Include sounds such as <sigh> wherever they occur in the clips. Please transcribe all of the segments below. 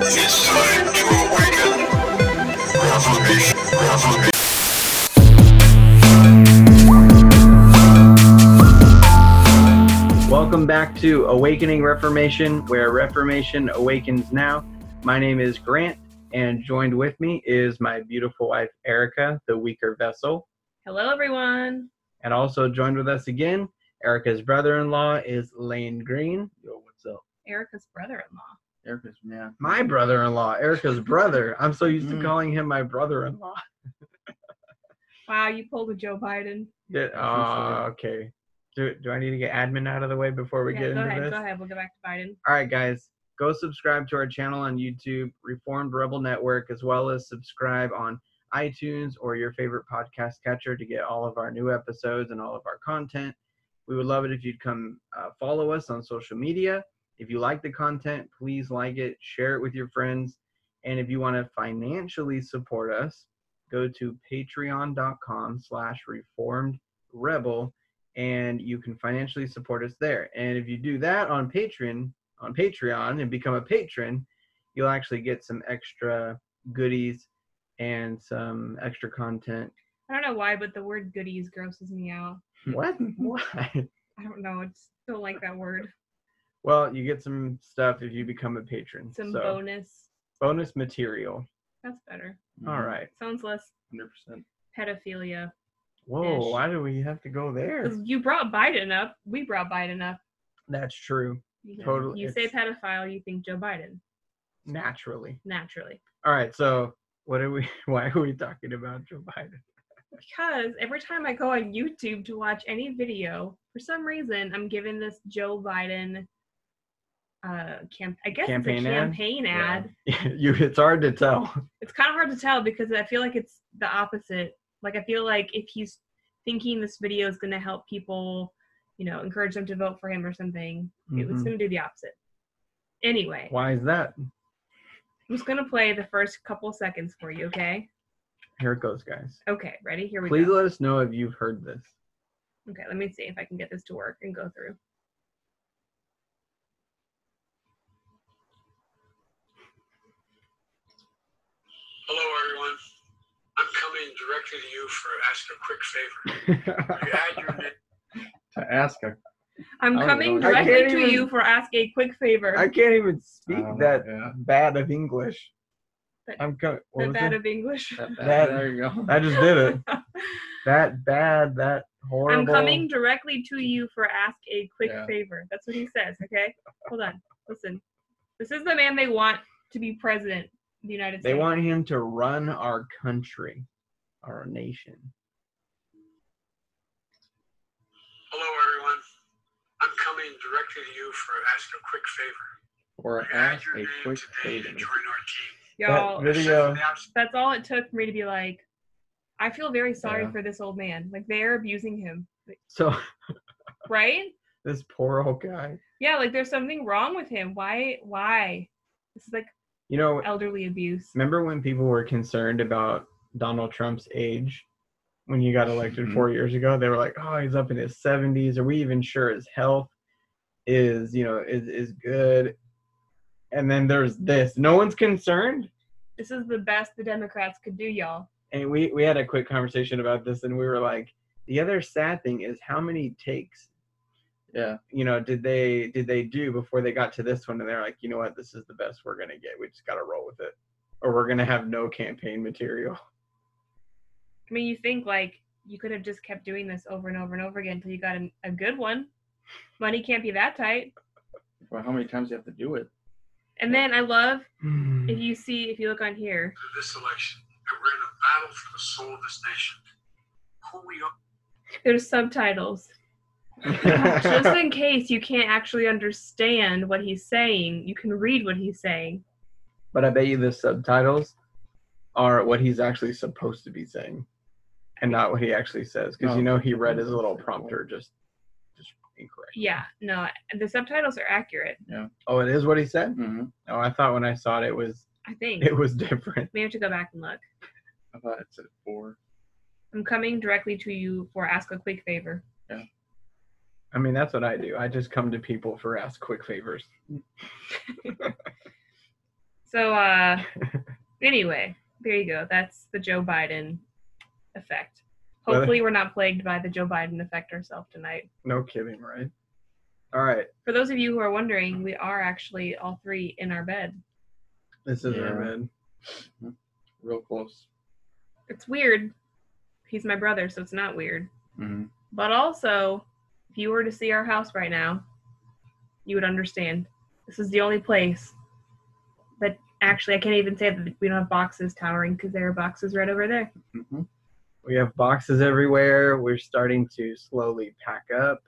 It's time to awaken. Revelation. Revelation. Welcome back to Awakening Reformation, where Reformation awakens now. My name is Grant, and joined with me is my beautiful wife, Erica, the weaker vessel. Hello, everyone. And also joined with us again, Erica's brother in law is Lane Green. Yo, what's up? Erica's brother-in-law. Erica's man. My brother in law, Erica's brother. I'm so used to Mm. calling him my brother in law. Wow, you pulled a Joe Biden. Oh, okay. Do, do I need to get admin out of the way before we yeah, get go into ahead. this? Go ahead. We'll go back to Biden. All right, guys, go subscribe to our channel on YouTube, Reformed Rebel Network, as well as subscribe on iTunes or your favorite podcast catcher to get all of our new episodes and all of our content. We would love it if you'd come uh, follow us on social media. If you like the content, please like it, share it with your friends. And if you want to financially support us, go to patreon.com slash reformed rebel and you can financially support us there. And if you do that on Patreon, on Patreon and become a patron, you'll actually get some extra goodies and some extra content. I don't know why, but the word goodies grosses me out. What? <laughs> why? I don't know. I just don't like that word. Well, you get some stuff if you become a patron. Some so, bonus. bonus material. That's better. All mm-hmm. right. Sounds less Hundred percent. pedophilia. Whoa, why do we have to go there? 'Cause you brought Biden up. We brought Biden up. That's true. You, know, Totally, you say pedophile, you think Joe Biden. Naturally. Naturally. All right, so what are we <laughs> why are we talking about Joe Biden? Because every time I go on YouTube to watch any video, for some reason I'm given this Joe Biden uh camp I guess Campaign it's a ad? campaign ad. <laughs> you it's hard to tell. <laughs> It's kind of hard to tell because I feel like it's the opposite. Like I feel like if he's thinking this video is going to help people, you know, encourage them to vote for him or something, it was Mhm. going to do the opposite. Anyway, Why is that? I'm just going to play the first couple seconds for you, okay? Here it goes, guys. Okay, ready? Here we Please go. Please let us know if you've heard this. Okay, let me see if I can get this to work and go through. Hello, everyone. I'm coming directly to you for ask a quick favor. <laughs> You add your name. To ask a I'm I coming know. Directly can't to even- you for ask a quick favor. I can't even speak Uh, that yeah. bad of English. That- I'm co- what the was bad it? of English. that, that, That- there you go. I just did it. <laughs> That bad, that horrible. I'm coming directly to you for ask a quick Yeah. favor. That's what he says, okay? Hold on. Listen. This is the man they want to be president of the United States. They States. want him to run our country, our nation. Hello, everyone. I'm coming directly to you for ask a quick favor. Or You add ask your a name quick today favor. to join our team. Y'all, That video. that's all it took for me to be like, I feel very sorry Yeah. for this old man. Like they're abusing him. So <laughs> Right? this poor old guy. Yeah, like there's something wrong with him. Why why? This is like You know, elderly abuse. remember when people were concerned about Donald Trump's age when he got elected Mhm. four years ago? They were like, "Oh, he's up in his 70s. Are we even sure his health is, you know, is is good?" And then there's this. No one's concerned. This is the best the Democrats could do, y'all. And we we had a quick conversation about this, and we were like, the other sad thing is how many takes Yeah. you know did they did they do before they got to this one and they're like you know what this is the best we're gonna get we just gotta roll with it or we're gonna have no campaign material <laughs> I mean, you think like you could have just kept doing this over and over and over again until you got an, a good one. Money can't be that tight. Well, how many times do you have to do it? And then I love Hmm. if you see if you look on here, this election, and we're in a battle for the soul of this nation. Who we are. there's subtitles. <laughs> Just in <laughs> case you can't actually understand what he's saying, you can read what he's saying. but i bet you the subtitles are what he's actually supposed to be saying and not what he actually says because you know he read his little prompter just just incorrect Yeah, no, the subtitles are accurate. yeah oh it is what he said Mm-hmm. oh i thought when i saw it it was I think. it was different We have to go back and look. I thought it said four. I'm coming directly to you for ask a quick favor. I mean, that's what I do. I just come to people for ask quick favors. <laughs> So uh <laughs> anyway, there you go. That's the Joe Biden effect. Well- Hopefully we're not plagued by the Joe Biden effect ourselves tonight. no kidding, right? All right. For those of you who are wondering, we are actually all three in our bed. This is our Yeah. bed. Real close. It's weird. He's my brother, so it's not weird. Mm-hmm. But also, if you were to see our house right now, you would understand. This is the only place that actually I can't even say that we don't have boxes towering because there are boxes right over there. Mm-hmm. We have boxes everywhere. We're starting to slowly pack up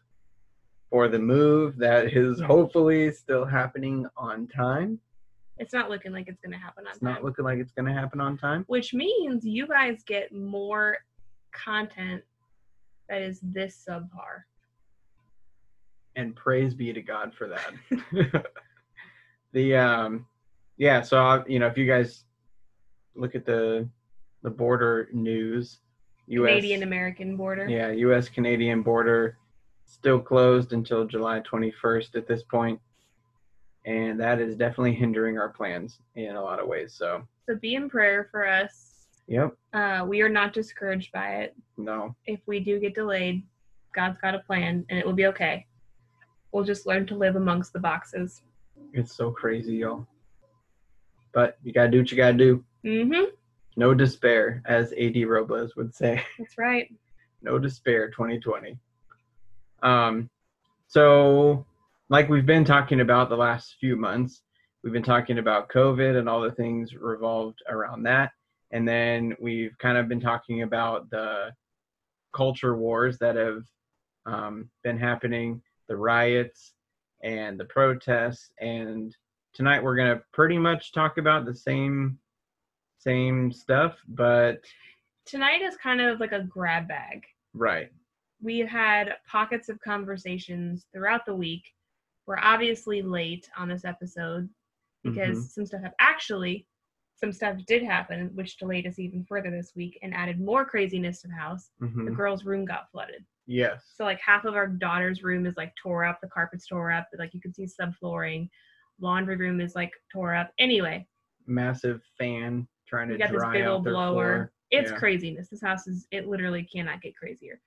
for the move that is hopefully still happening on time. It's not looking like it's going to happen on It's time. not looking like it's going to happen on time. which means you guys get more content that is this subpar. And praise be to God for that. <laughs> the um, yeah. So uh, you know, if you guys look at the the border news, U.S. Canadian American border. yeah, U.S. Canadian border still closed until July 21st at this point. point, and that is definitely hindering our plans in a lot of ways. So, So be in prayer for us. yep, Uh, we are not discouraged by it. no, If we do get delayed, God's got a plan and it will be okay. We'll just learn to live amongst the boxes. it's so crazy, y'all. But you gotta do what you gotta do. Mm-hmm. No despair, as AD Robles would say. <laughs> That's right. no despair 2020 um so like we've been talking about the last few months we've been talking about covid and all the things revolved around that and then we've kind of been talking about the culture wars that have um, been happening the riots and the protests and tonight we're going to pretty much talk about the same same stuff but Tonight is kind of like a grab bag. right we've had pockets of conversations throughout the week. We're obviously late on this episode because Mhm. some stuff have actually some stuff did happen which delayed us even further this week and added more craziness to the house. Mhm. The girls' room got flooded. Yes So like half of our daughter's room is like tore up, the carpet's tore up, like you can see subflooring. Laundry room is like tore up. Anyway, massive fan trying to we got this big old blower. floor. It's Yeah. craziness. This house is it literally cannot get crazier.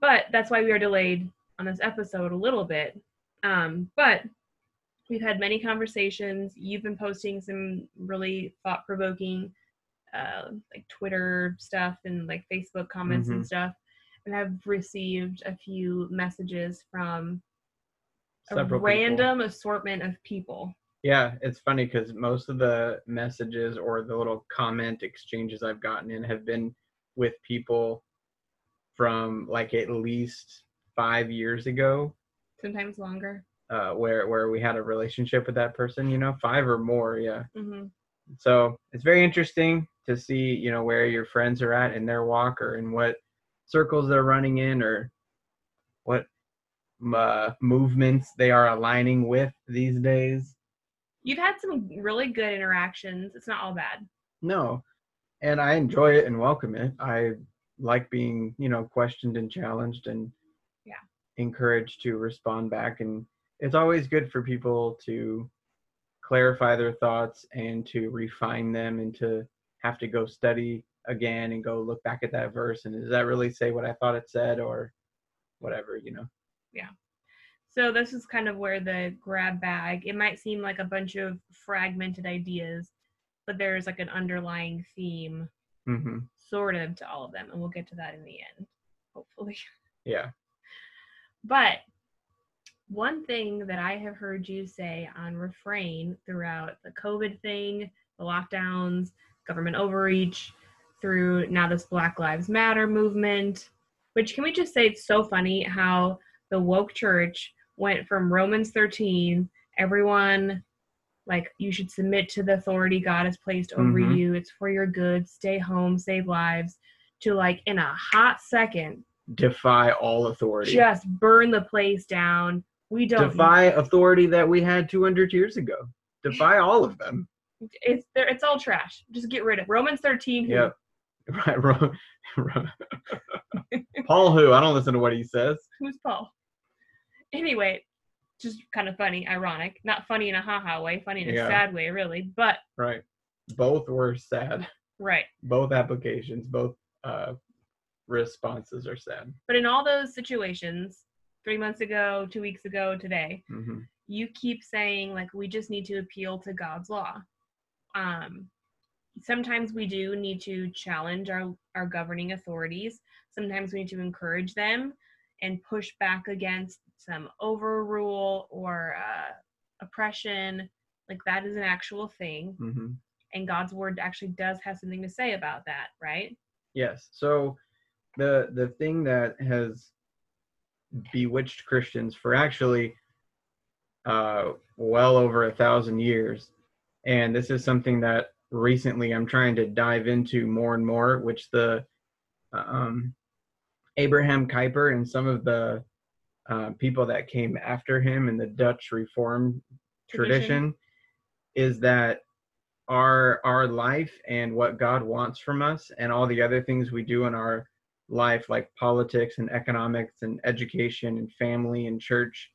But that's why we are delayed on this episode a little bit. Um, but we've had many conversations. You've been posting some really thought provoking uh, like Twitter stuff and like Facebook comments and Mhm. stuff. I've received a few messages from a Several people. random assortment of people. Yeah, it's funny because most of the messages or the little comment exchanges I've gotten in have been with people from like at least five years ago, Sometimes longer. uh, where where we had a relationship with that person. You know, five or more. Yeah. hmm So it's very interesting to see, you know, where your friends are at in their walk or in what circles they're running in or what uh, movements they are aligning with these days. You've had some really good interactions. It's not all bad. No, and I enjoy it and welcome it. I like being, you know, questioned and challenged and Yeah. encouraged to respond back. And it's always good for people to clarify their thoughts and to refine them and to have to go study again and go look back at that verse and does that really say what I thought it said or whatever, you know. Yeah. So this is kind of where the grab bag. It might seem like a bunch of fragmented ideas, but there's like an underlying theme, hmm sort of, to all of them, and we'll get to that in the end, hopefully. <laughs> Yeah. But one thing that I have heard you say on refrain throughout the COVID thing, the lockdowns, government overreach, through now this Black Lives Matter movement, which can we just say it's so funny how the woke church went from Romans 13, everyone like you should submit to the authority God has placed over Mhm. you. It's for your good. Stay home, save lives. To like in a hot second, Defy all authority. just burn the place down. We don't. Defy authority that we had 200 years ago. Defy all of them. It's there. It's all trash. Just get rid of Romans thirteen. who- Yep. <laughs> Right. Ro- Ro- Paul who? I don't listen to what he says. <laughs> Who's Paul? Anyway, just kind of funny, ironic. Not funny in a haha way, funny in a sad way, really. But Right. Both were sad. right. Both applications, both uh, responses are sad. But in all those situations, three months ago, two weeks ago, today, hmm you keep saying like we just need to appeal to God's law. Um, sometimes we do need to challenge our our governing authorities. Sometimes we need to encourage them and push back against some overrule or uh, oppression. Like that is an actual thing, hmm and God's word actually does have something to say about that, right? Yes. So the the thing that has bewitched Christians for actually uh, well over a thousand years, and this is something that recently I'm trying to dive into more and more, which the um, Abraham Kuyper and some of the uh, people that came after him in the Dutch Reform Tradition. tradition is that our our life and what God wants from us and all the other things we do in our life like politics and economics and education and family and church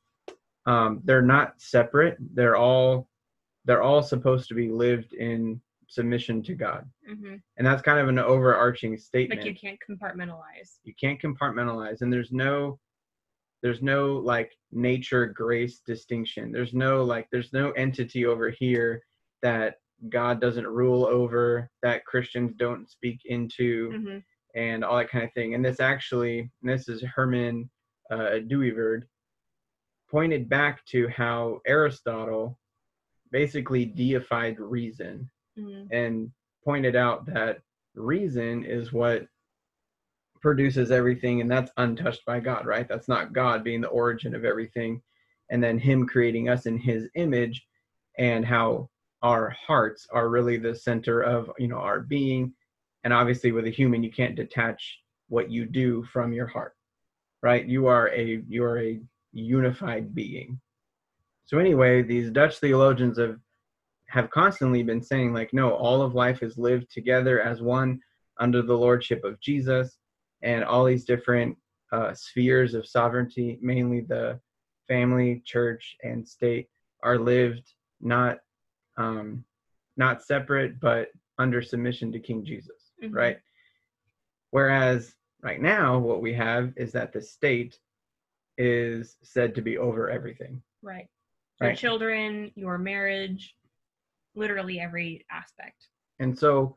um, they're not separate they're all they're all supposed to be lived in submission to God. Hmm and that's kind of an overarching statement Like you can't compartmentalize. you can't compartmentalize and there's no there's no like nature grace distinction. There's no like there's no entity over here that god doesn't rule over that christians don't speak into hmm and all that kind of thing. And this actually and this is herman uh, Dooyeweerd, pointed back to how aristotle basically deified reason hmm and pointed out that reason is what produces everything and that's untouched by God, right? That's not God being the origin of everything and then him creating us in his image and how our hearts are really the center of, you know, our being. And obviously with a human you can't detach what you do from your heart. Right? You are a you are a unified being. So anyway, these Dutch theologians have have constantly been saying like no all of life is lived together as one under the lordship of jesus and all these different uh, spheres of sovereignty mainly the family church and state are lived not um, not separate but under submission to king jesus Mhm. right whereas right now what we have is that the state is said to be over everything Right. Your Right. children, your marriage, literally every aspect. And so,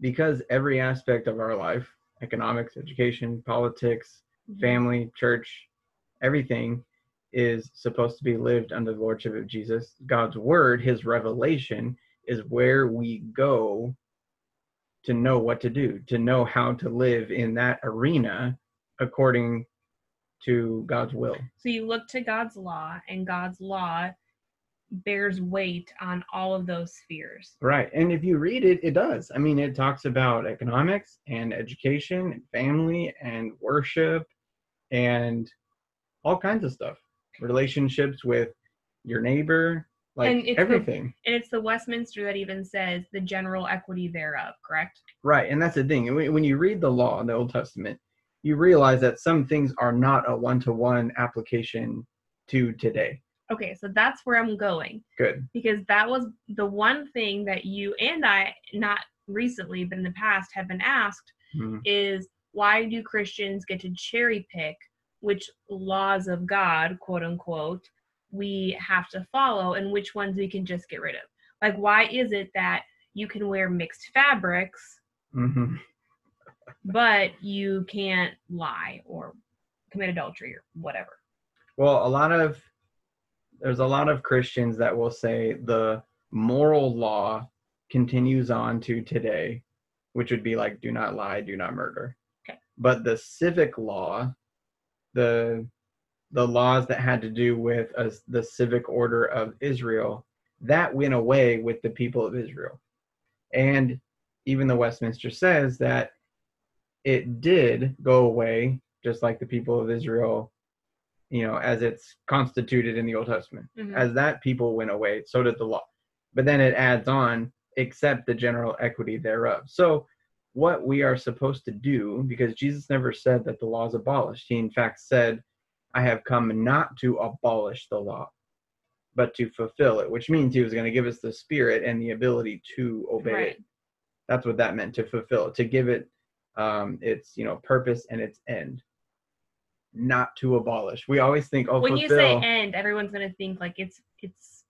because every aspect of our life economics, education, politics, Mhm. family, church, everything is supposed to be lived under the lordship of Jesus. God's word, his revelation, is where we go to know what to do, to know how to live in that arena according to God's will. So you look to God's law, and God's law bears weight on all of those spheres. Right. And if you read it, it does. I mean, it talks about economics and education and family and worship and all kinds of stuff. Relationships with your neighbor, like And it's the- everything. And it's the Westminster that even says the general equity thereof, correct? Right. And that's the thing. When when you read the law in the Old Testament, you realize that some things are not a one to one application to today. Okay, so that's where I'm going Good. because that was the one thing that you and I, not recently, but in the past, have been asked Mhm. is why do Christians get to cherry pick which laws of God, quote unquote, we have to follow and which ones we can just get rid of? Like, why is it that you can wear mixed fabrics, hmm but you can't lie or commit adultery or whatever? Well, a lot of there's a lot of Christians that will say the moral law continues on to today, which would be like do not lie, do not murder. Okay. But the civic law, the the laws that had to do with uh, the civic order of Israel, that went away with the people of Israel. And even the Westminster says that it did go away, just like the people of Israel you know, as it's constituted in the Old Testament. Mhm. As that people went away, so did the law. But then it adds on, except the general equity thereof. So, what we are supposed to do, because Jesus never said that the law is abolished. He, in fact, said, I have come not to abolish the law, but to fulfill it, which means he was going to give us the spirit and the ability to obey Right. it. That's what that meant to fulfill it, to give it um, its you know purpose and its end, not to abolish. We always think, oh, when you say end, everyone's gonna think like it's it's.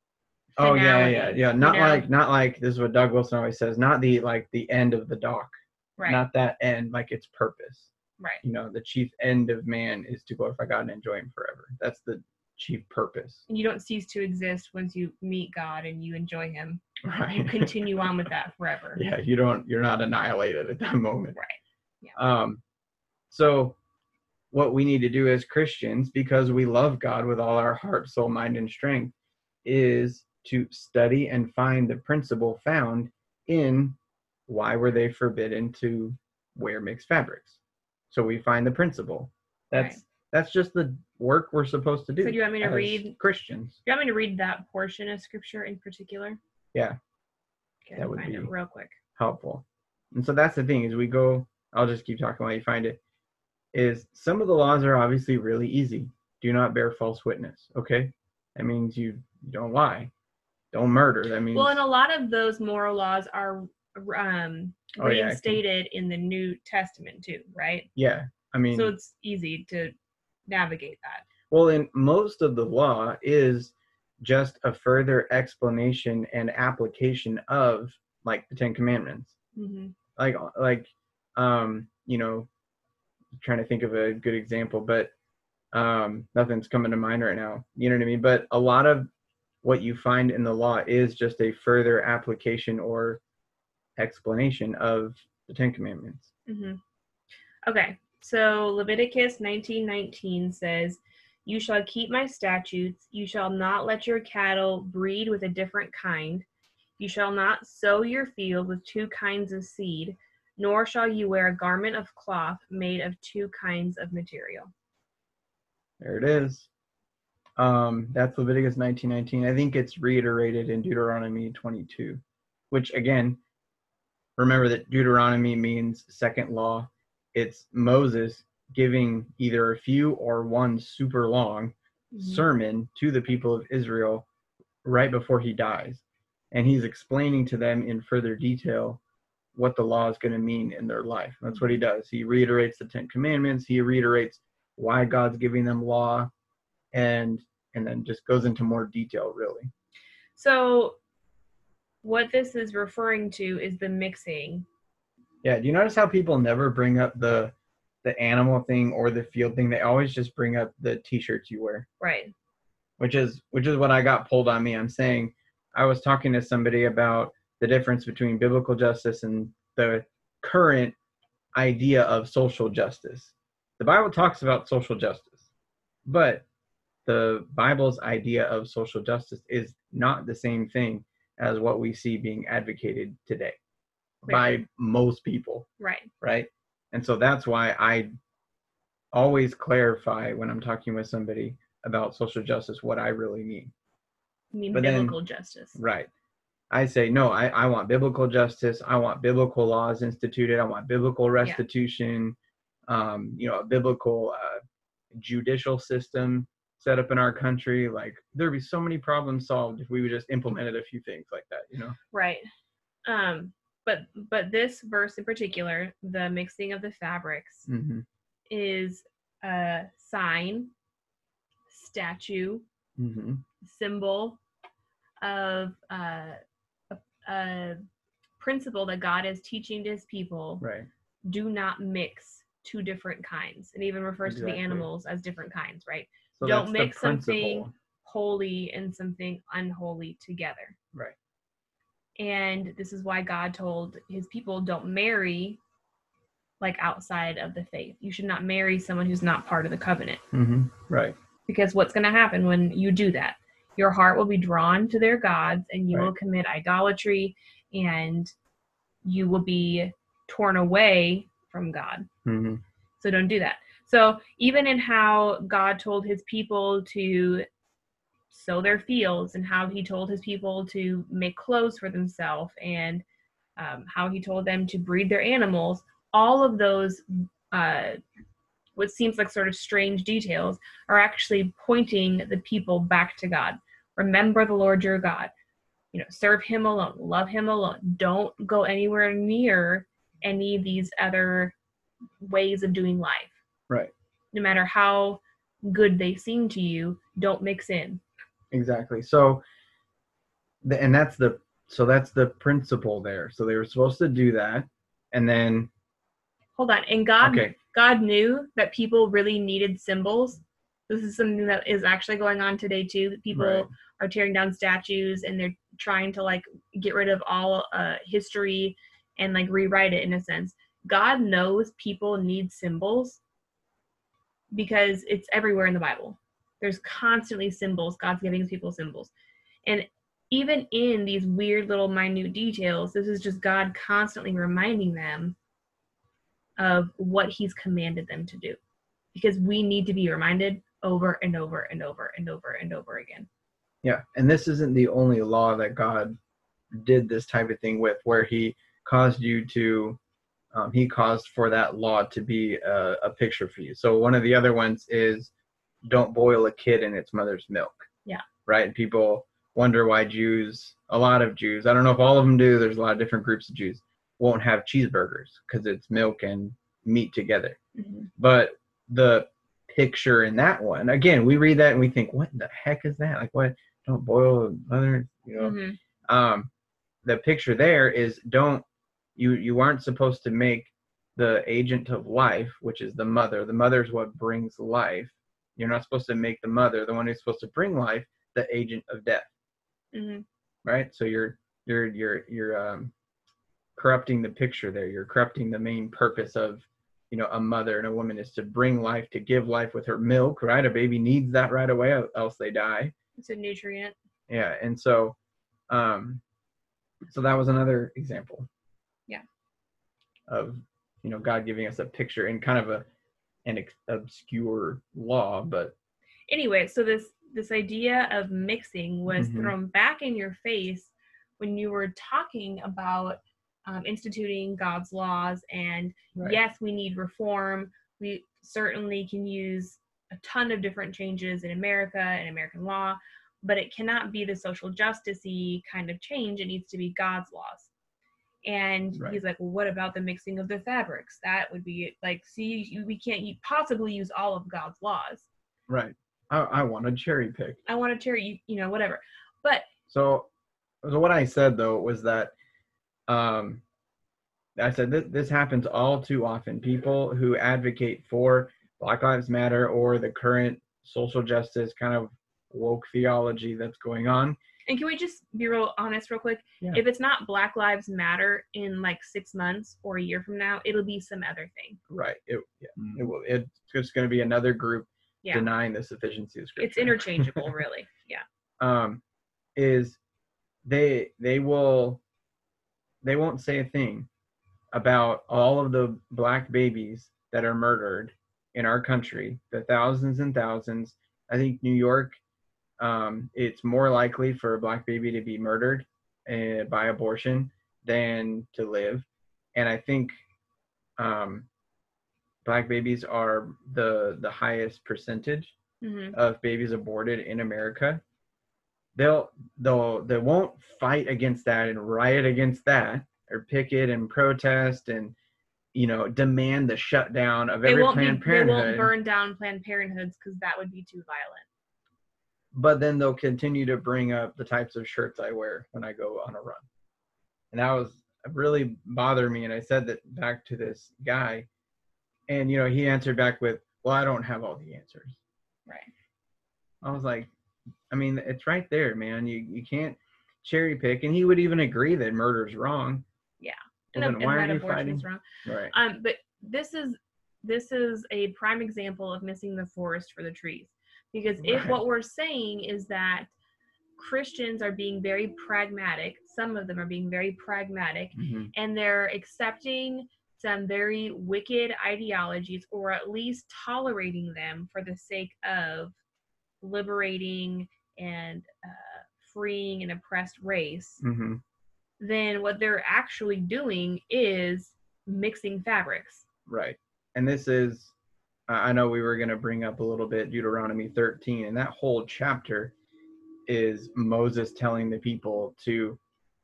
oh yeah, yeah, yeah. you Not know? like not like this is what Doug Wilson always says. Not the like the end of the dock. right, Not that end, like its purpose. right, You know, the chief end of man is to glorify God and enjoy Him forever. That's the chief purpose. and you don't cease to exist once you meet God and you enjoy Him. Right. You continue on with that forever. <laughs> yeah you don't you're not annihilated at that moment Right. Yeah. um so what we need to do as christians because we love god with all our heart soul mind and strength is to study and find the principle found in why were they forbidden to wear mixed fabrics so we find the principle that's Right. that's just the work we're supposed to do So do you want me to read- christians Do you want me to read that portion of scripture in particular? Yeah. Okay, That would find be- it real quick. helpful. And so that's the thing is we go I'll just keep talking while you find it. Is some of the laws are obviously really easy. Do not bear false witness. Okay? That means you don't lie. Don't murder. That means Well, and a lot of those moral laws are um, Oh, yeah, reinstated in the New Testament too, right? yeah. I mean So it's easy to navigate that. well and most of the law is just a further explanation and application of like the 10 commandments. hmm like like um you know trying to think of a good example but um nothing's coming to mind right now. You know what i mean? But a lot of what you find in the law is just a further application or explanation of the ten commandments. Hmm Okay, so Leviticus 19:19 says, "You shall keep my statutes. You shall not let your cattle breed with a different kind. You shall not sow your field with two kinds of seed, nor shall you wear a garment of cloth made of two kinds of material." there it is um that's leviticus 1919 i think it's reiterated in deuteronomy 22 which again remember that deuteronomy means second law it's moses giving either a few or one super long Mhm. sermon to the people of Israel right before he dies. And he's explaining to them in further detail what the law is going to mean in their life. That's what he mm-hmm. does. He reiterates the Ten Commandments, he reiterates why God's giving them law, and and then just goes into more detail really. So, what this is referring to is the mixing. Yeah, do you notice how people never bring up the the animal thing or the field thing? They always just bring up the t-shirts you wear. Right. which is which is what I got pulled on me. I'm saying I was talking to somebody about the difference between biblical justice and the current idea of social justice. The Bible talks about social justice, but the Bible's idea of social justice is not the same thing as what we see being advocated today by most people Right. right? And so that's why I always clarify when I'm talking with somebody about social justice what I really mean. I mean But then- biblical justice. Right. I say, no, I, I want biblical justice. I want biblical laws instituted. I want biblical restitution, um, you know, a biblical uh, judicial system set up in our country. Like, there'd be so many problems solved if we would just implemented a few things like that, you know? Right. Um, but but this verse in particular, the mixing of the fabrics, Mm-hmm. is a sign, statue, Mm-hmm. symbol of uh, a, principle that God is teaching to his people. Right. Do not mix two different kinds. It even refers to the animals as different kinds, right? So Don't mix something holy and something unholy together. Right. And this is why God told his people don't marry like outside of the faith. You should not marry someone who's not part of the covenant. Mm-hmm. Right. Because what's going to happen when you do that? Your heart will be drawn to their gods and you will commit idolatry and you will be torn away from God. Mm-hmm. So don't do that. So even in how God told his people to sow their fields and how he told his people to make clothes for themselves and um, how he told them to breed their animals, all of those uh, what seems like sort of strange details are actually pointing the people back to God. remember the Lord your God. You know, serve him alone, love him alone. Don't go anywhere near any of these other ways of doing life. Right. No matter how good they seem to you, don't mix in. Exactly. So, and that's the so that's the principle there. So they were supposed to do that, and then Hold on. And God okay, God knew that people really needed symbols. This is something that is actually going on today too. That people Right. are tearing down statues and they're trying to like get rid of all uh, history and like rewrite it in a sense. God knows people need symbols because it's everywhere in the Bible. There's constantly symbols. God's giving people symbols. And even in these weird little minute details, this is just God constantly reminding them of what he's commanded them to do. Because we need to be reminded over and over and over and over and over again. Yeah, and this isn't the only law that God did this type of thing with, where He caused you to, um, He caused for that law to be a, a picture for you. So one of the other ones is, don't boil a kid in its mother's milk. Yeah. Right. And people wonder why Jews, a lot of Jews, I don't know if all of them do. There's a lot of different groups of Jews won't have cheeseburgers because it's milk and meat together. But the picture in that one, again, we read that and we think, what the heck is that? Like, what? Don't boil a mother, you know? Mhm. um, the picture there is don't you you aren't supposed to make the agent of life which is the mother the mother is what brings life you're not supposed to make the mother the one who's supposed to bring life the agent of death Mhm. right so you're you're you're you're um corrupting the picture there you're corrupting the main purpose of you know a mother and a woman is to bring life to give life with her milk right a baby needs that right away else they die It's a nutrient. yeah and so um so that was another example Yeah. of you know god giving us a picture and kind of a an ex- obscure law but anyway so this this idea of mixing was Mhm. thrown back in your face when you were talking about um, instituting god's laws. And Right. yes we need reform. We certainly can use a ton of different changes in america and american law but it cannot be the social justicey kind of change. It needs to be god's laws. And Right. he's like well what about the mixing of the fabrics? That would be like see we can't possibly use all of god's laws. Right. I, I want to cherry pick. I want to cherry, you, you know, whatever. But so so what i said though was that um i said this, this happens all too often people who advocate for black lives matter or the current social justice kind of woke theology that's going on and can we just be real honest, real quick? Yeah. If it's not Black Lives Matter in like six months or a year from now, it'll be some other thing. right it, yeah, it will it's just going to be another group Yeah. denying the sufficiency of scripture It's interchangeable, <laughs> really. Yeah. um, is they they will they won't say a thing about all of the black babies that are murdered in our country, the thousands and thousands. I think New York, um, it's more likely for a black baby to be murdered uh, by abortion than to live, and I think um, black babies are the the highest percentage hmm of babies aborted in America, they'll they'll they won't fight against that and riot against that or picket and protest and you know demand the shutdown of They every won't be. Planned They won't burn down Planned Parenthoods because that would be too violent. but then they'll continue to bring up the types of shirts I wear when I go on a run. And that was really bothered me. And I said that back to this guy. And, you know, he answered back with, well, I don't have all the answers. Right. I was like, I mean, it's right there, man. You, you can't cherry pick. And he would even agree that murder's wrong. Yeah. Well, And, then and why are you fighting? wrong. Right. Um, but this is this is a prime example of missing the forest for the trees. Because if Right. what we're saying is that Christians are being very pragmatic, some of them are being very pragmatic, Mhm. and they're accepting some very wicked ideologies or at least tolerating them for the sake of liberating and uh, freeing an oppressed race, Mhm. then what they're actually doing is mixing fabrics. Right. And this is, I I know we were going to bring up a little bit Deuteronomy 13, and that whole chapter is Moses telling the people to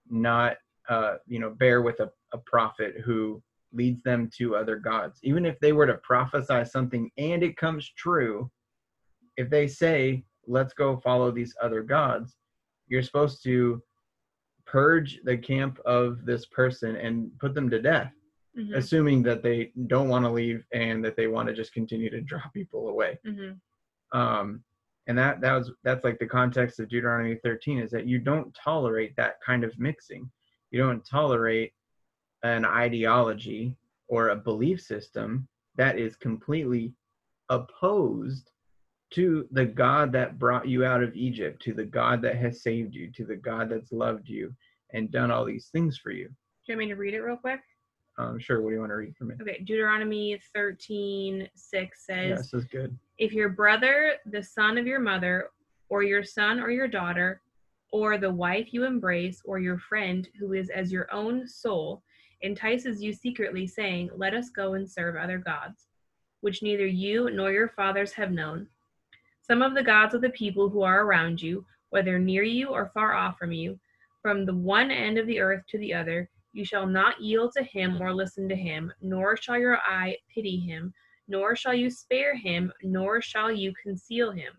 not, uh, you know, bear with a, a prophet who leads them to other gods. Even if they were to prophesy something and it comes true, if they say, let's go follow these other gods, you're supposed to purge the camp of this person and put them to death, Mhm, assuming that they don't want to leave and that they want to just continue to <laughs> draw people away. Mhm, um and that that was that's like the context of deuteronomy 13 is that you don't tolerate that kind of mixing. You don't tolerate an ideology or a belief system that is completely opposed to the god that brought you out of egypt to the god that has saved you to the god that's loved you and done all these things for you. Do you want me to read it real quick? um sure. What do you want to read from me? Okay, Deuteronomy 13 6 says, yeah, this is good. If your brother, the son of your mother, or your son or your daughter, or the wife you embrace, or your friend who is as your own soul, entices you secretly, saying, Let us go and serve other gods, which neither you nor your fathers have known, some of the gods of the people who are around you, whether near you or far off from you, from the one end of the earth to the other, you shall not yield to him or listen to him, nor shall your eye pity him nor shall you spare him, nor shall you conceal him,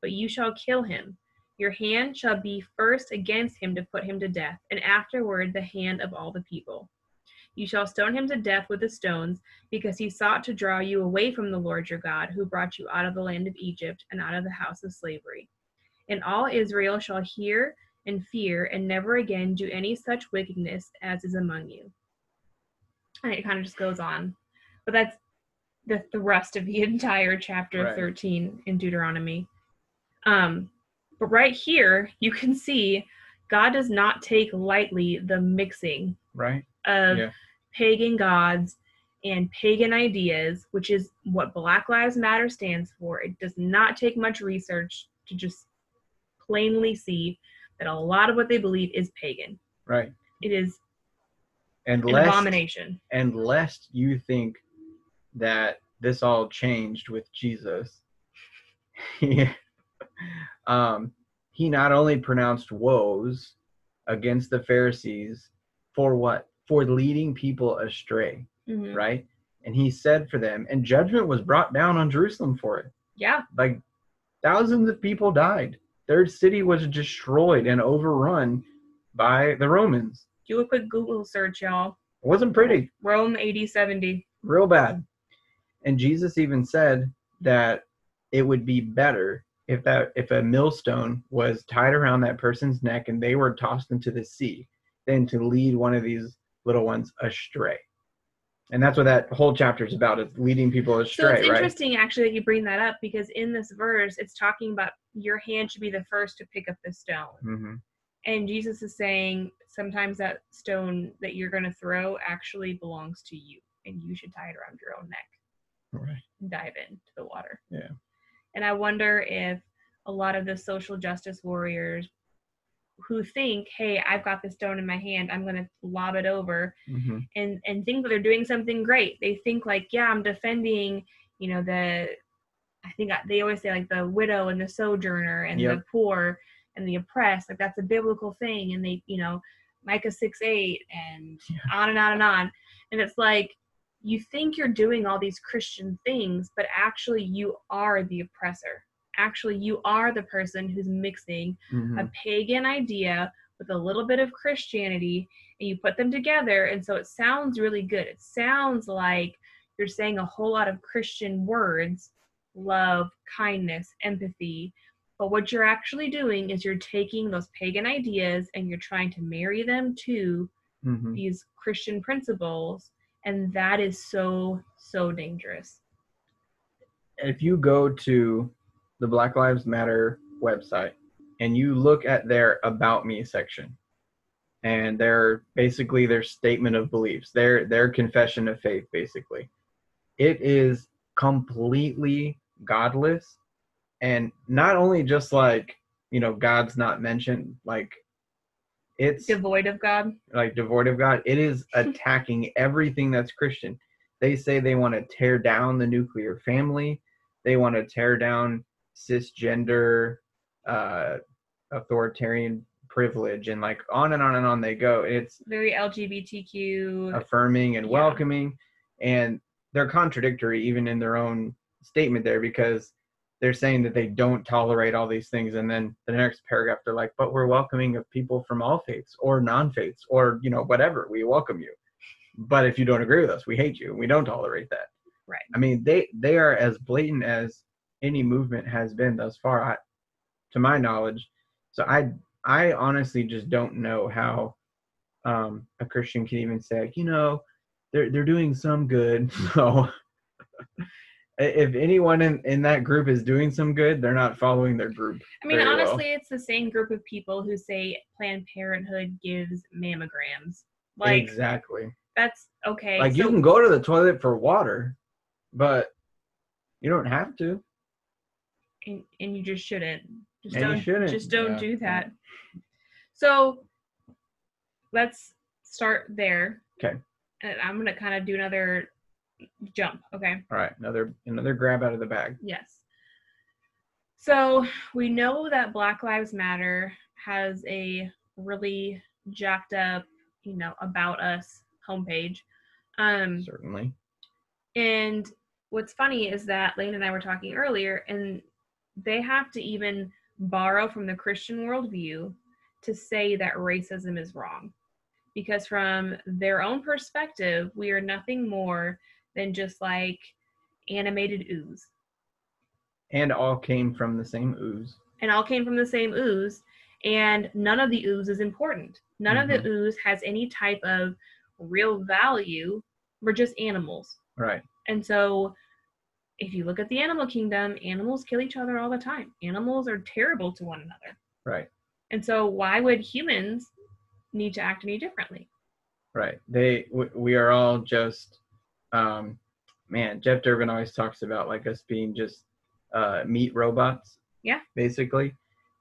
but you shall kill him. Your hand shall be first against him to put him to death, and afterward the hand of all the people. You shall stone him to death with the stones, because he sought to draw you away from the Lord your God, who brought you out of the land of Egypt and out of the house of slavery. And all Israel shall hear and fear, and never again do any such wickedness as is among you. And it kind of just goes on. But that's the, thrust of the <laughs> entire chapter Right. 13 in Deuteronomy. Um, but right here, you can see God does not take lightly the mixing right of Yeah. pagan gods and pagan ideas, which is what Black Lives Matter stands for. It does not take much research to just plainly see that a lot of what they believe is pagan. right It is and an lest abomination. and lest you think that this all changed with Jesus, <laughs> um, he not only pronounced woes against the Pharisees for what? For leading people astray, Mhm. right? And he said for them, and judgment was brought down on Jerusalem for it. Yeah. Like thousands of people died. Their city was destroyed and overrun by the Romans. Do a quick Google search, y'all. It wasn't pretty. Rome 80 70. real bad. And Jesus even said that it would be better if that if a millstone was tied around that person's neck and they were tossed into the sea than to lead one of these little ones astray. And that's what that whole chapter is about, is leading people astray. So it's right? interesting actually that you bring that up because in this verse it's talking about your hand should be the first to pick up the stone. hmm And Jesus is saying sometimes that stone that you're going to throw actually belongs to you and you should tie it around your own neck Right. and dive into the water. Yeah. And I wonder if a lot of the social justice warriors who think, hey, I've got this stone in my hand, I'm going to lob it over hmm and and think that they're doing something great. They think like, yeah, I'm defending, you know, the I think they always say like the widow and the sojourner and the poor and the oppressed, like that's a biblical thing. And they, you know, Micah six eight and Yeah. on and on and on. And it's like you think you're doing all these Christian things, but actually you are the oppressor. Actually, you are the person who's mixing hmm a pagan idea with a little bit of Christianity and you put them together. And so it sounds really good. It sounds like you're saying a whole lot of Christian words love, kindness, empathy. But what you're actually doing is you're taking those pagan ideas and you're trying to marry them to hmm these Christian principles. And that is so, so dangerous. if you go to the Black Lives Matter website and you look at their about me section and their basically their statement of beliefs, their their confession of faith basically. It is completely godless and not only just like, you know, God's not mentioned, like it's Devoid of God. like devoid of God. It is <laughs> attacking everything that's Christian. They say they want to tear down the nuclear family. They want to tear down cisgender uh, authoritarian privilege and like on and on and on they go. It's Very LGBTQ. affirming and Yeah. welcoming and they're contradictory even in their own statement there because they're saying that they don't tolerate all these things and then the next paragraph they're like but we're welcoming of people from all faiths or non-faiths or you know whatever we welcome you but if you don't agree with us we hate you we don't tolerate that Right. i mean they they are as blatant as any movement has been thus far I, to my knowledge so i i honestly just don't know how um, a christian can even say you know they're they're doing some good <laughs> so if anyone in, in that group is doing some good they're not following their group I mean, very well. honestly, it's the same group of people who say Planned Parenthood gives mammograms. Like exactly that's okay. like you can go to the toilet for water but you don't have to and, and you just shouldn't. Just And don't shouldn't, just don't yeah. do that. So let's start there. 'Kay. And I'm gonna kind of do another jump. Okay. all right another another grab out of the bag Yes. So we know that Black Lives Matter has a really jacked up, you know, about us homepage. Um, certainly and what's funny is that Lane and I were talking earlier, and they have to even borrow from the Christian worldview to say that racism is wrong. Because from their own perspective, we are nothing more than just like animated ooze. and all came from the same ooze And all came from the same ooze, and none of the ooze is important. None of the mm-hmm. ooze has any type of real value. We're just animals. right And so, if you look at the animal kingdom, animals kill each other all the time. Animals are terrible to one another. right And so, why would humans need to act any differently? right they w- we are all just um man jeff durbin always talks about like us being just uh meat robots Yeah. basically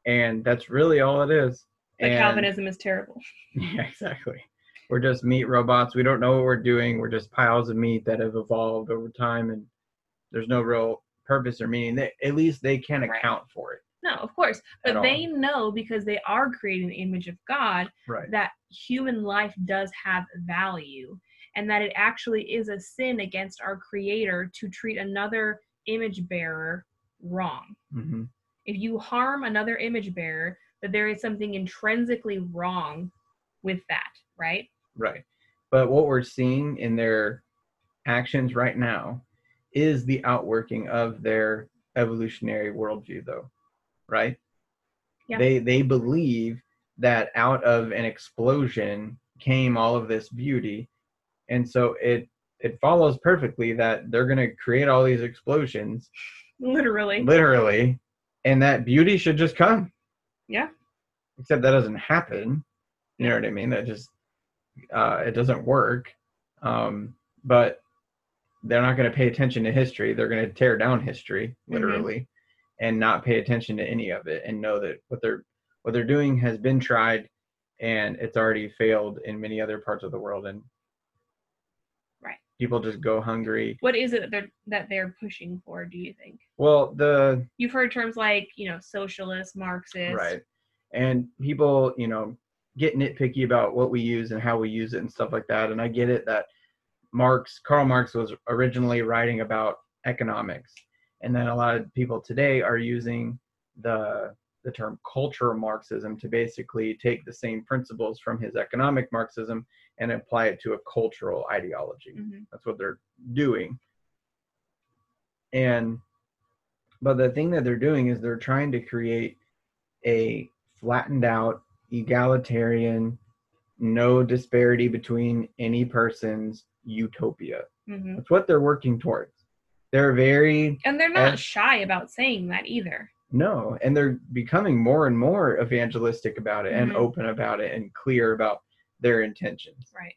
and that's really all it is Like And- Calvinism is terrible. <laughs> Yeah, exactly. We're just meat robots. We don't know what we're doing. We're just piles of meat that have evolved over time, and there's no real purpose or meaning. They, at least they can Right. account for it. No, of course. But all. they know because they are creating the image of God Right. that human life does have value and that it actually is a sin against our creator to treat another image bearer wrong. hmm if you harm another image bearer, that there is something intrinsically wrong with that, right? Right. But what we're seeing in their actions right now is the outworking of their evolutionary worldview, though. Right. Yeah. They they believe that out of an explosion came all of this beauty, and so it it follows perfectly that they're going to create all these explosions Literally. literally and that beauty should just come Yeah. except that doesn't happen you know what i mean that just uh it doesn't work um but they're not going to pay attention to history they're going to tear down history mm-hmm. literally and not pay attention to any of it and know that what they're what they're doing has been tried and it's already failed in many other parts of the world and Right. people just go hungry What is it that they're that they're pushing for, do you think? well the You've heard terms like, you know, socialist, Marxist. Right. And people, you know, get nitpicky about what we use and how we use it and stuff like that. And I get it that Marx, Karl Marx was originally writing about economics. And then a lot of people today are using the the term cultural Marxism to basically take the same principles from his economic Marxism and apply it to a cultural ideology. Mhm. That's what they're doing. And but the thing that they're doing is they're trying to create a flattened out, egalitarian, no disparity between any person's utopia. Mhm. That's what they're working towards. They're very And they're not And- shy about saying that either. no, and they're becoming more and more evangelistic about it and Mhm. open about it and clear about their intentions. Right.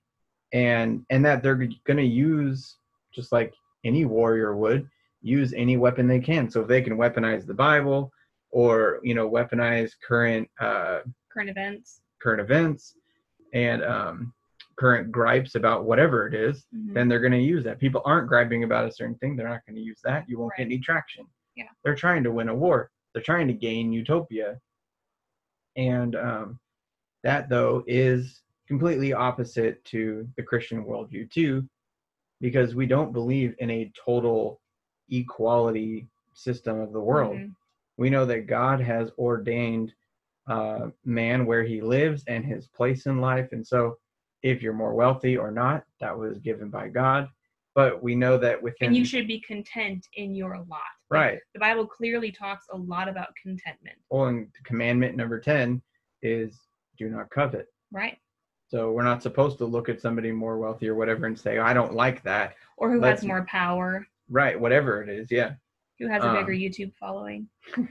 and and that they're going to use just like any warrior would use any weapon they can so if they can weaponize the bible or you know weaponize current uh Current events. current events and um current gripes about whatever it is Mhm. then they're going to use that people aren't griping about a certain thing they're not going to use that you won't get any traction Yeah. they're trying to win a war they're trying to gain utopia And um, that, though, is completely opposite to the Christian worldview, too, because we don't believe in a total equality system of the world. Mhm. We know that God has ordained uh, man where he lives and his place in life. And so, if you're more wealthy or not, that was given by God. But we know that within. And you should be content in your lot. Right. The Bible clearly talks a lot about contentment, Well, and commandment number 10 is do not covet. right? So we're not supposed to look at somebody more wealthy or whatever and say, I don't like that. Or who Let's- has more power, Right. Whatever it is. Yeah. who has a Um, bigger YouTube following. <laughs>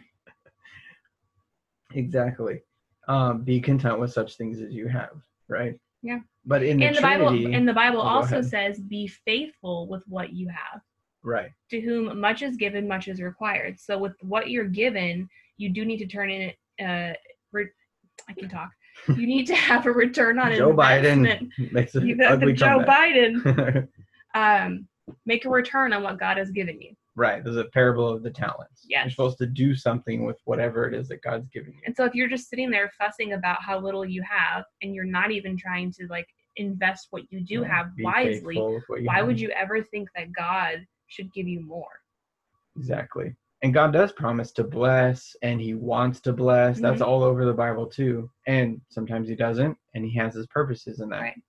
Exactly. Um, be content with such things as you have. Right. Yeah. But in the, And the Bible and the Bible Oh, also says, "Be faithful with what you have. right. To whom much is given, much is required." So with what you're given, you do need to turn in. Uh, re- I can talk. <laughs> You need to have a return on it. Joe investment. Biden <laughs> makes an ugly Joe comeback. Biden. <laughs> Um, make a return on what God has given you. Right. There's a parable of the talents. You're supposed to do something with whatever it is that God's giving you. And so if you're just sitting there fussing about how little you have and you're not even trying to like invest what you do Yeah, have wisely, faithful with what you why have. would you ever think that God should give you more? Exactly. And God does promise to bless and he wants to bless. That's Mhm. all over the Bible too. And sometimes he doesn't and he has his purposes in that. Right.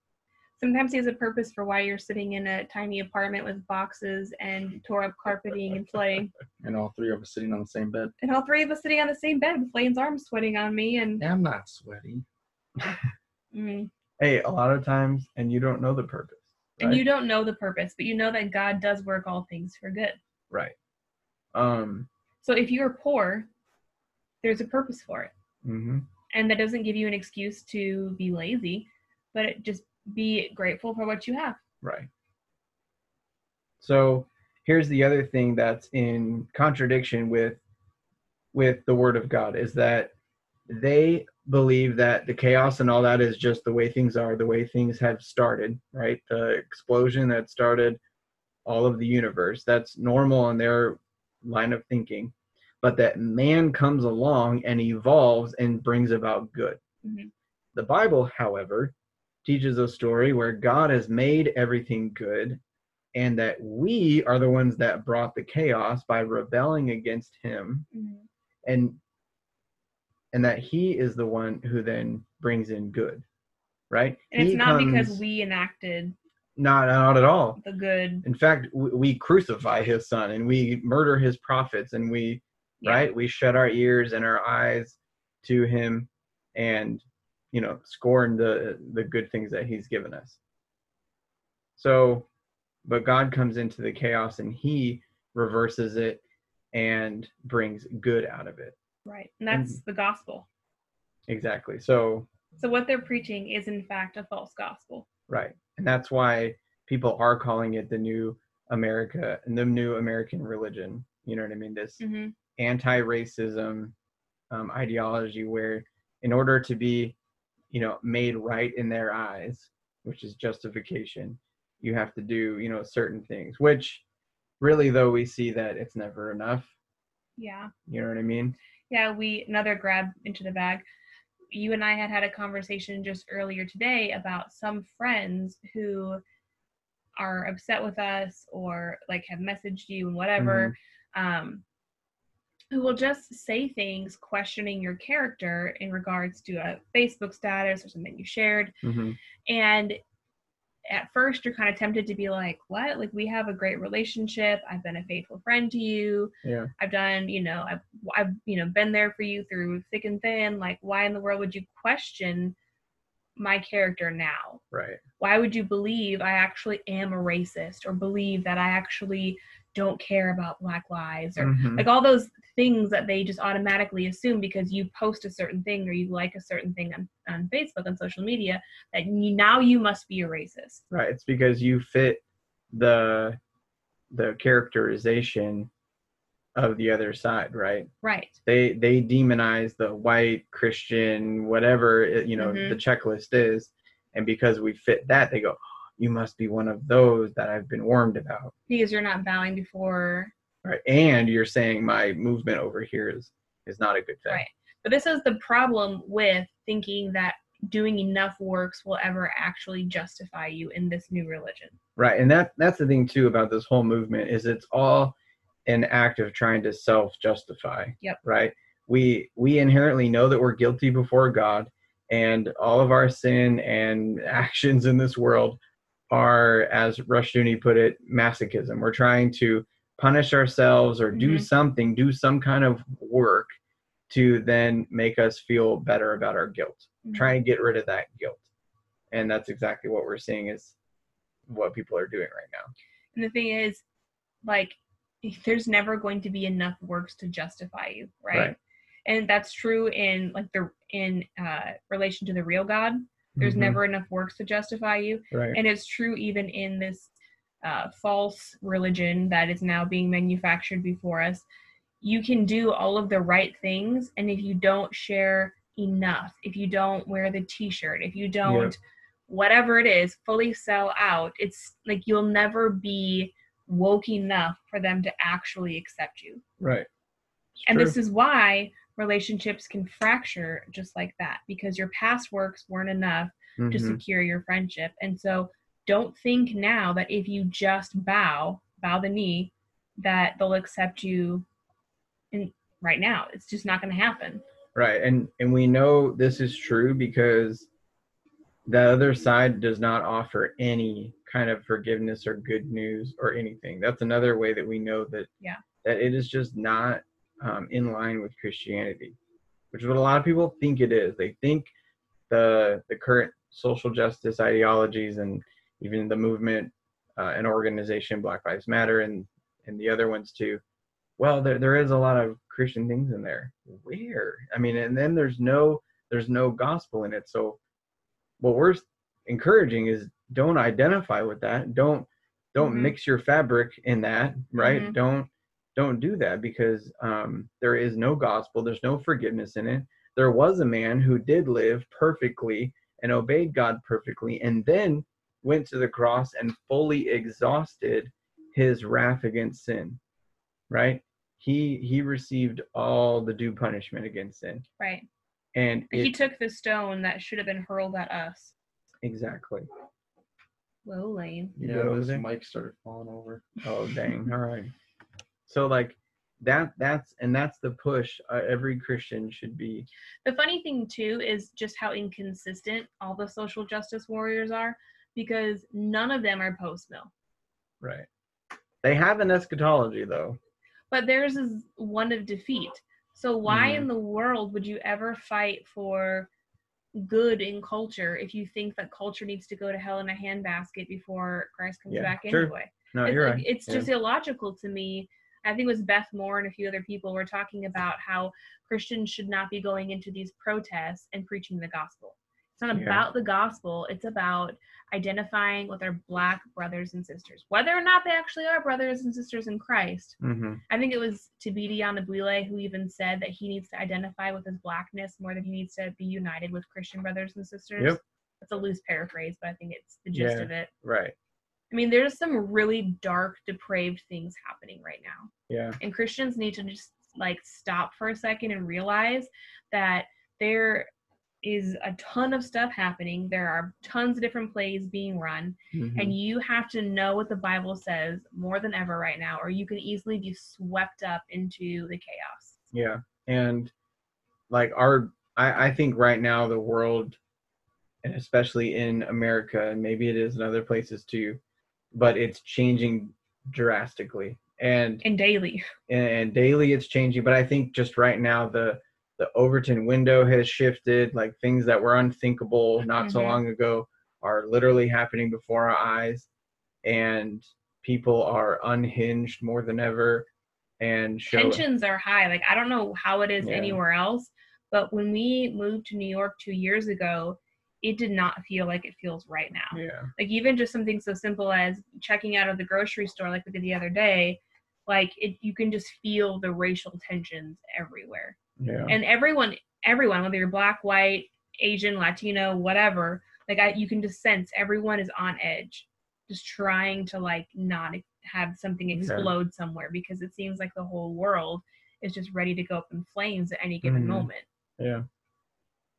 Sometimes he has a purpose for why you're sitting in a tiny apartment with boxes and tore up carpeting and flooding. <laughs> And all three of us sitting on the same bed. And all three of us sitting on the same bed with Lane's arms sweating on me and I'm not sweaty. <laughs> mm, Hey, a lot of times and you don't know the purpose. and you don't know the purpose, but you know that God does work all things for good. Right. Um So if you're poor, there's a purpose for it. mhm. And that doesn't give you an excuse to be lazy, but it just be grateful for what you have. Right. So here's the other thing that's in contradiction with with the word of God is that they believe that the chaos and all that is just the way things are, the way things have started, right? The explosion that started all of the universe. That's normal in their line of thinking. But that man comes along and evolves and brings about good. Mhm. The Bible, however, teaches a story where God has made everything good and that we are the ones that brought the chaos by rebelling against him. Mm-hmm. And and that he is the one who then brings in good right? And it's He not because we enacted not not at all. the good. in fact w- we crucify his son and we murder his prophets and we Yeah. right? We shut our ears and our eyes to him and you know scorn the the good things that he's given us so but god comes into the chaos and he reverses it and brings good out of it Right. And that's Mm-hmm. the gospel. exactly so So what they're preaching is in fact a false gospel. right and that's why people are calling it the new america and the new american religion you know what i mean this hmm anti-racism um, ideology where in order to be you know made right in their eyes which is justification. You have to do you know certain things which really though we see that it's never enough. Yeah. you know what i mean? Yeah, we another grab into the bag. You and I had had a conversation just earlier today about some friends who are upset with us or like have messaged you and whatever. Um who will just say things questioning your character in regards to a Facebook status or something you shared. Hmm and at first you're kind of tempted to be like what? Like we have a great relationship. I've been a faithful friend to you. Yeah. I've done you know i've i've you know been there for you through thick and thin. Like why in the world would you question my character now? Right. Why would you believe i actually am a racist or believe that i actually don't care about black lives or Mhm. like all those things that they just automatically assume because you post a certain thing or you like a certain thing on, on facebook on social media that you, now you must be a racist right it's because you fit the the characterization of the other side right right they they demonize the white christian whatever you know Mhm. the checklist is and because we fit that they go you must be one of those that i've been warned about because you're not bowing before right and you're saying my movement over here is is not a good thing Right. But this is the problem with thinking that doing enough works will ever actually justify you in this new religion. Right, and that that's the thing too about this whole movement is it's all an act of trying to self-justify. Yep. Right. We we inherently know that we're guilty before God, and all of our sin and <laughs> actions in this world are, as Rushdoony put it, masochism. We're trying to punish ourselves or do Mhm. something, do some kind of work to then make us feel better about our guilt. Try and get rid of that guilt, and that's exactly what we're seeing is what people are doing right now. And the thing is, like, there's never going to be enough works to justify you, right? Right. And that's true in like the in uh, relation to the real God. There's Mhm. never enough works to justify you, right. and it's true even in this uh, false religion that is now being manufactured before us. You can do all of the right things, and if you don't share enough, if you don't wear the T-shirt, if you don't whatever it is fully sell out it's like you'll never be woke enough for them to actually accept you right. It's and true. this is why relationships can fracture just like that because your past works weren't enough to Mhm. secure your friendship and so don't think now that if you just bow bow the knee that they'll accept you in right now it's just not going to happen right, and and we know this is true because the other side does not offer any kind of forgiveness or good news or anything. That's another way that we know that Yeah. that it is just not um, in line with Christianity, which is what a lot of people think it is. They think the the current social justice ideologies and even the movement uh, and organization Black Lives Matter and and the other ones too. Well, there there is a lot of Christian things in there. Where? I mean, and then there's no there's no gospel in it. So what we're encouraging is don't identify with that. Don't don't Mhm. mix your fabric in that, right? Mhm. Don't don't do that because um, there is no gospel. There's no forgiveness in it. There was a man who did live perfectly and obeyed God perfectly, and then went to the cross and fully exhausted his wrath against sin. Right? He he received all the due punishment against sin, right and he took the stone that should have been hurled at us exactly. whoa lane Yeah, go over this mic started falling over. Oh dang! All right. So like that that's and that's the push uh, every Christian should be. The funny thing too is just how inconsistent all the social justice warriors are because none of them are post mill. Right. They have an eschatology though. But theirs is one of defeat. So why Mhm. in the world would you ever fight for good in culture if you think that culture needs to go to hell in a handbasket before Christ comes Yeah, back true. anyway? No, it's, you're like- right. it's Yeah. just illogical to me. I think it was Beth Moore and a few other people were talking about how Christians should not be going into these protests and preaching the gospel. It's not Yeah. about the gospel, it's about identifying with our black brothers and sisters, whether or not they actually are brothers and sisters in Christ. hmm I think it was Thabiti Anyabwile who even said that he needs to identify with his blackness more than he needs to be united with Christian brothers and sisters. Yep. That's a loose paraphrase, but I think it's the gist Yeah. of it. Right. I mean, there's some really dark, depraved things happening right now. Yeah. And Christians need to just like stop for a second and realize that there is a ton of stuff happening. There are tons of different plays being run, Mhm. and you have to know what the Bible says more than ever right now, or you can easily be swept up into the chaos. Yeah. And like our I, I think right now the world and especially in America and maybe it is in other places too, but it's changing drastically. And And daily. and daily it's changing but i think just right now the the overton window has shifted like things that were unthinkable not so Mhm. long ago are literally happening before our eyes and people are unhinged more than ever and show Tensions are high. Like, I don't know how it is Yeah. anywhere else, but when we moved to New York two years ago, it did not feel like it feels right now. yeah like even just something so simple as checking out of the grocery store like we did the other day like it you can just feel the racial tensions everywhere yeah and everyone everyone whether you're black white asian latino whatever like I, you can just sense everyone is on edge just trying to like not have something explode somewhere because it seems like the whole world is just ready to go up in flames at any given Mhm. moment Yeah.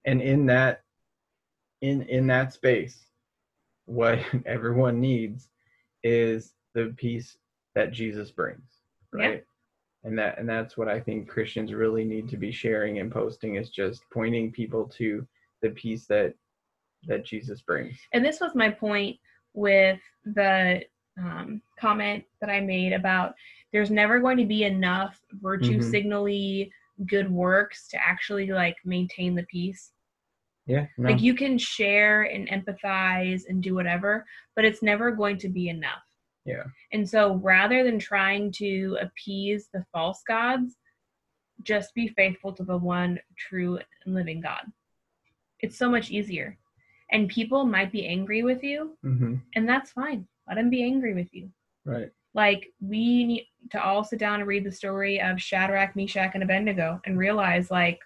And in that in in that space, what <laughs> everyone needs is the peace that Jesus brings. Yeah. Right. And that and that's what I think Christians really need to be sharing and posting is just pointing people to the peace that that Jesus brings. and this was my point with the um, comment that I made about there's never going to be enough virtue Mhm. signally good works to actually like maintain the peace. Yeah. No. Like you can share and empathize and do whatever, but it's never going to be enough. Yeah. And so rather than trying to appease the false gods, just be faithful to the one true and living God. It's so much easier. And people might be angry with you, hmm and that's fine. Let them be angry with you. Right. Like we need to all sit down and read the story of Shadrach, Meshach, and Abednego and realize like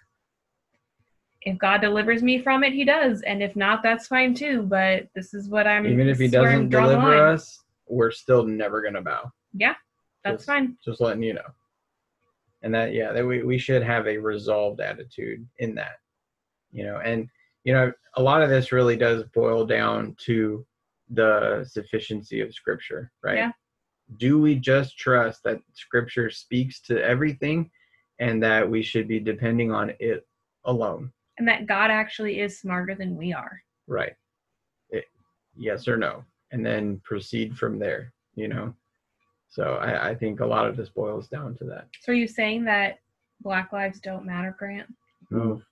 if God delivers me from it, he does. And if not, that's fine too. But this is what I'm Even if he this is where I'm doesn't deliver us, we're still never gonna bow. Yeah, that's Just- fine. just letting you know and that yeah that we, we should have a resolved attitude in that you know and you know a lot of this really does boil down to the sufficiency of scripture right Yeah. do we just trust that scripture speaks to everything and that we should be depending on it alone And that God actually is smarter than we are. right it, yes or no and then proceed from there you know so I, I think a lot of this boils down to that So are you saying that black lives don't matter, Grant? Ooh,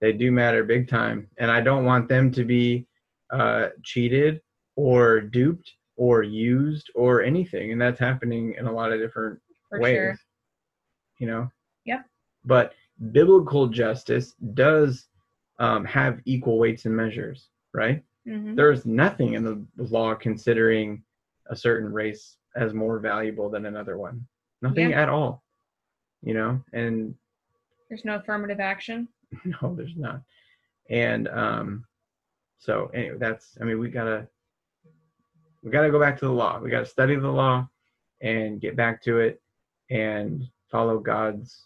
they do matter big time, and I don't want them to be uh, cheated or duped or used or anything, and that's happening in a lot of different For ways. sure. You know. Yep. But biblical justice does um, have equal weights and measures, right? hmm There's nothing in the law considering a certain race as more valuable than another one. Nothing Yeah. at all. You know, and There's no affirmative action. <laughs> no there's not and um so anyway that's i mean we gotta we gotta go back to the law we gotta study the law and get back to it and follow god's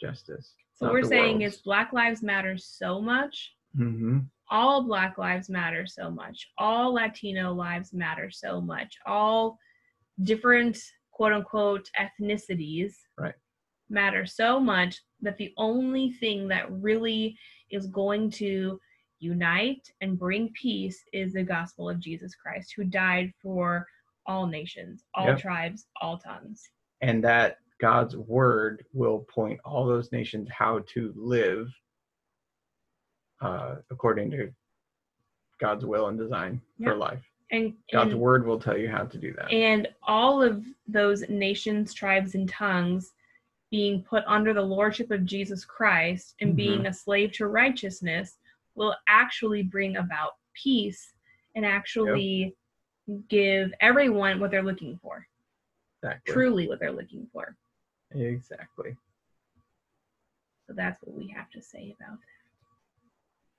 justice So what we're saying is black lives matter so much hmm all black lives matter so much all latino lives matter so much all different quote unquote ethnicities Right. matter so much that the only thing that really is going to unite and bring peace is the gospel of jesus christ who died for all nations all Yep. tribes all tongues and that god's word will point all those nations how to live uh according to god's will and design for life. And, god's and word will tell you how to do that. And all of those nations, tribes, and tongues being put under the lordship of Jesus Christ and Mhm. being a slave to righteousness will actually bring about peace and actually give everyone what they're looking for, exactly. Truly what they're looking for. Exactly So that's what we have to say about that.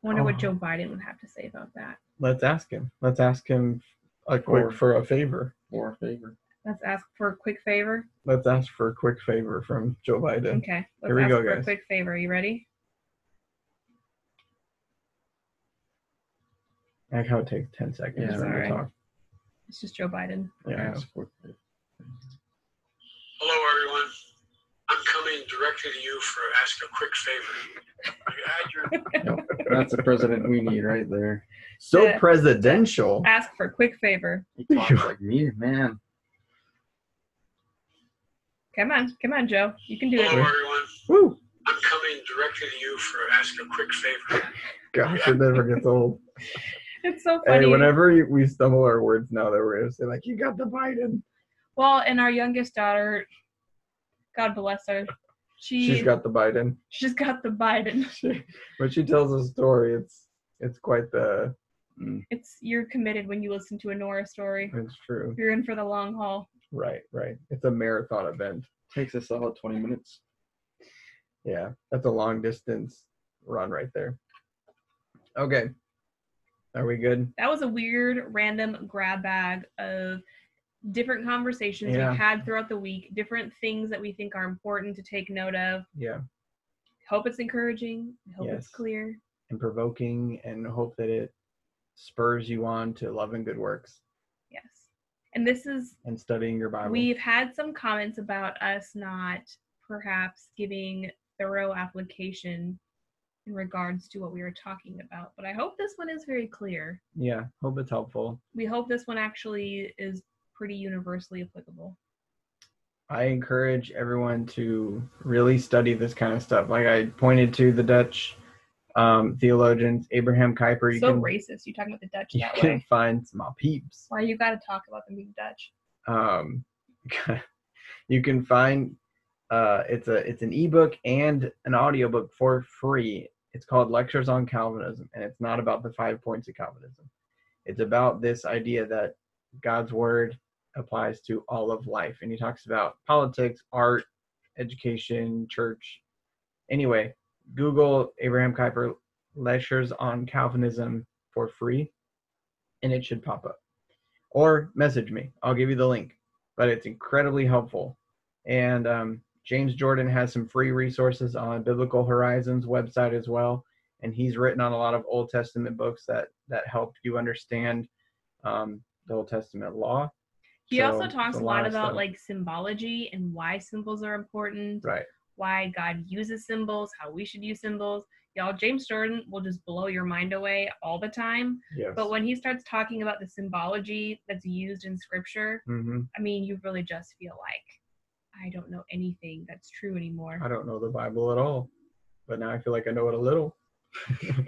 I wonder what Oh. Joe Biden would have to say about that. Let's ask him. Let's ask him a quick Or- for a favor. Or a favor. Let's ask for a quick favor. Let's ask for a quick favor from Joe Biden. Okay, let's Here we ask go, for a guys. quick favor. Are You ready? I like how it takes ten seconds Yeah, for him to sorry. talk. It's just Joe Biden. Yeah. Hello, everyone. I'm coming directly to you for ask a quick favor. You add your That's the president we need right there. So Yeah. presidential. Ask for a quick favor. He talks like me, man. Come on, come on, Joe. You can do Hello, it. everyone. Woo! I'm coming directly to you for ask a quick favor. Gosh, it never gets old. <laughs> It's so funny. Hey, whenever we stumble our words now that we're gonna say like, "You got the Biden," well, and our youngest daughter, God bless her, she she's got the Biden. she's got the Biden. <laughs> She, when she tells a story, it's it's quite the. Mm. It's you're committed when you listen to a Nora story. It's true. You're in for the long haul. Right, right. It's a marathon event. Takes a solid 20 minutes. Yeah, that's a long distance run right there. Okay. Are we good? That was a weird, random grab bag of different conversations Yeah. we've had throughout the week, different things that we think are important to take note of. Yeah. hope it's encouraging. Hope it's clear. and provoking and hope that it spurs you on to love and good works Yes. And this is and studying your Bible. We've had some comments about us not perhaps giving thorough application in regards to what we were talking about, but I hope this one is very clear. yeah, hope it's helpful. We hope this one actually is pretty universally applicable. I encourage everyone to really study this kind of stuff. Like I pointed to the Dutch um, theologians, Abraham Kuyper. You so can racist. You talking about the Dutch you that can way? find some peeps. Why you got to talk about them being Dutch? Um, <laughs> you can find uh, it's a it's an ebook and an audiobook for free. It's called Lectures on Calvinism, and it's not about the five points of Calvinism. It's about this idea that God's word applies to all of life, and he talks about politics, art, education, church. Anyway, Google Abraham Kuyper lectures on Calvinism for free, and it should pop up. Or message me. I'll give you the link. But it's incredibly helpful. And um, James Jordan has some free resources on Biblical Horizons website as well. And he's written on a lot of Old Testament books that that helped you understand um, the Old Testament law. He So, also talks a lot lot about like symbology and why symbols are important, Right. why God uses symbols, how we should use symbols. Y'all, James Jordan will just blow your mind away all the time. Yes. But when he starts talking about the symbology that's used in scripture, hmm I mean, you really just feel like I don't know anything that's true anymore. I don't know the Bible at all, but now I feel like I know it a little. <laughs>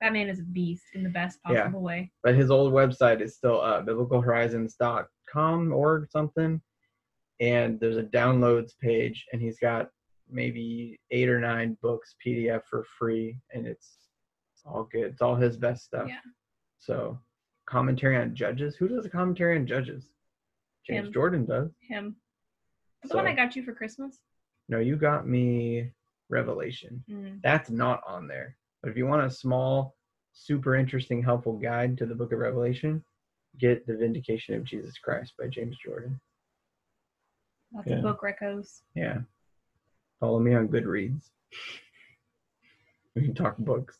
That man is a beast in the best Yeah. possible way. but his old website is still up biblicalhorizons.com or something and there's a downloads page and he's got maybe eight or nine books pdf for free and it's all good it's all his best stuff Yeah. so commentary on judges who does a commentary on judges james Him. jordan does Him. The one I got you for Christmas. no you got me revelation Mm. that's not on there. But if you want a small, super interesting, helpful guide to the book of Revelation, get The Vindication of Jesus Christ by James Jordan. Lots Yeah. of book recos. Yeah. Follow me on Goodreads. <laughs> We can talk books.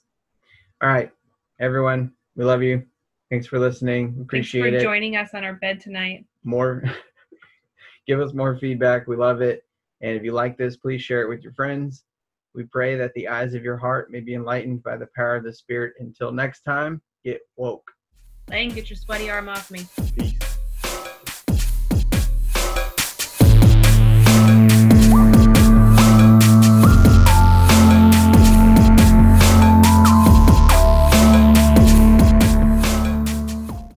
All right, everyone. We love you. Thanks for listening. Appreciate Thanks for it. joining us on our bed tonight. more <laughs> give us more feedback we love it and if you like this please share it with your friends we pray that the eyes of your heart may be enlightened by the power of the spirit until next time get woke Lane, get your sweaty arm off me.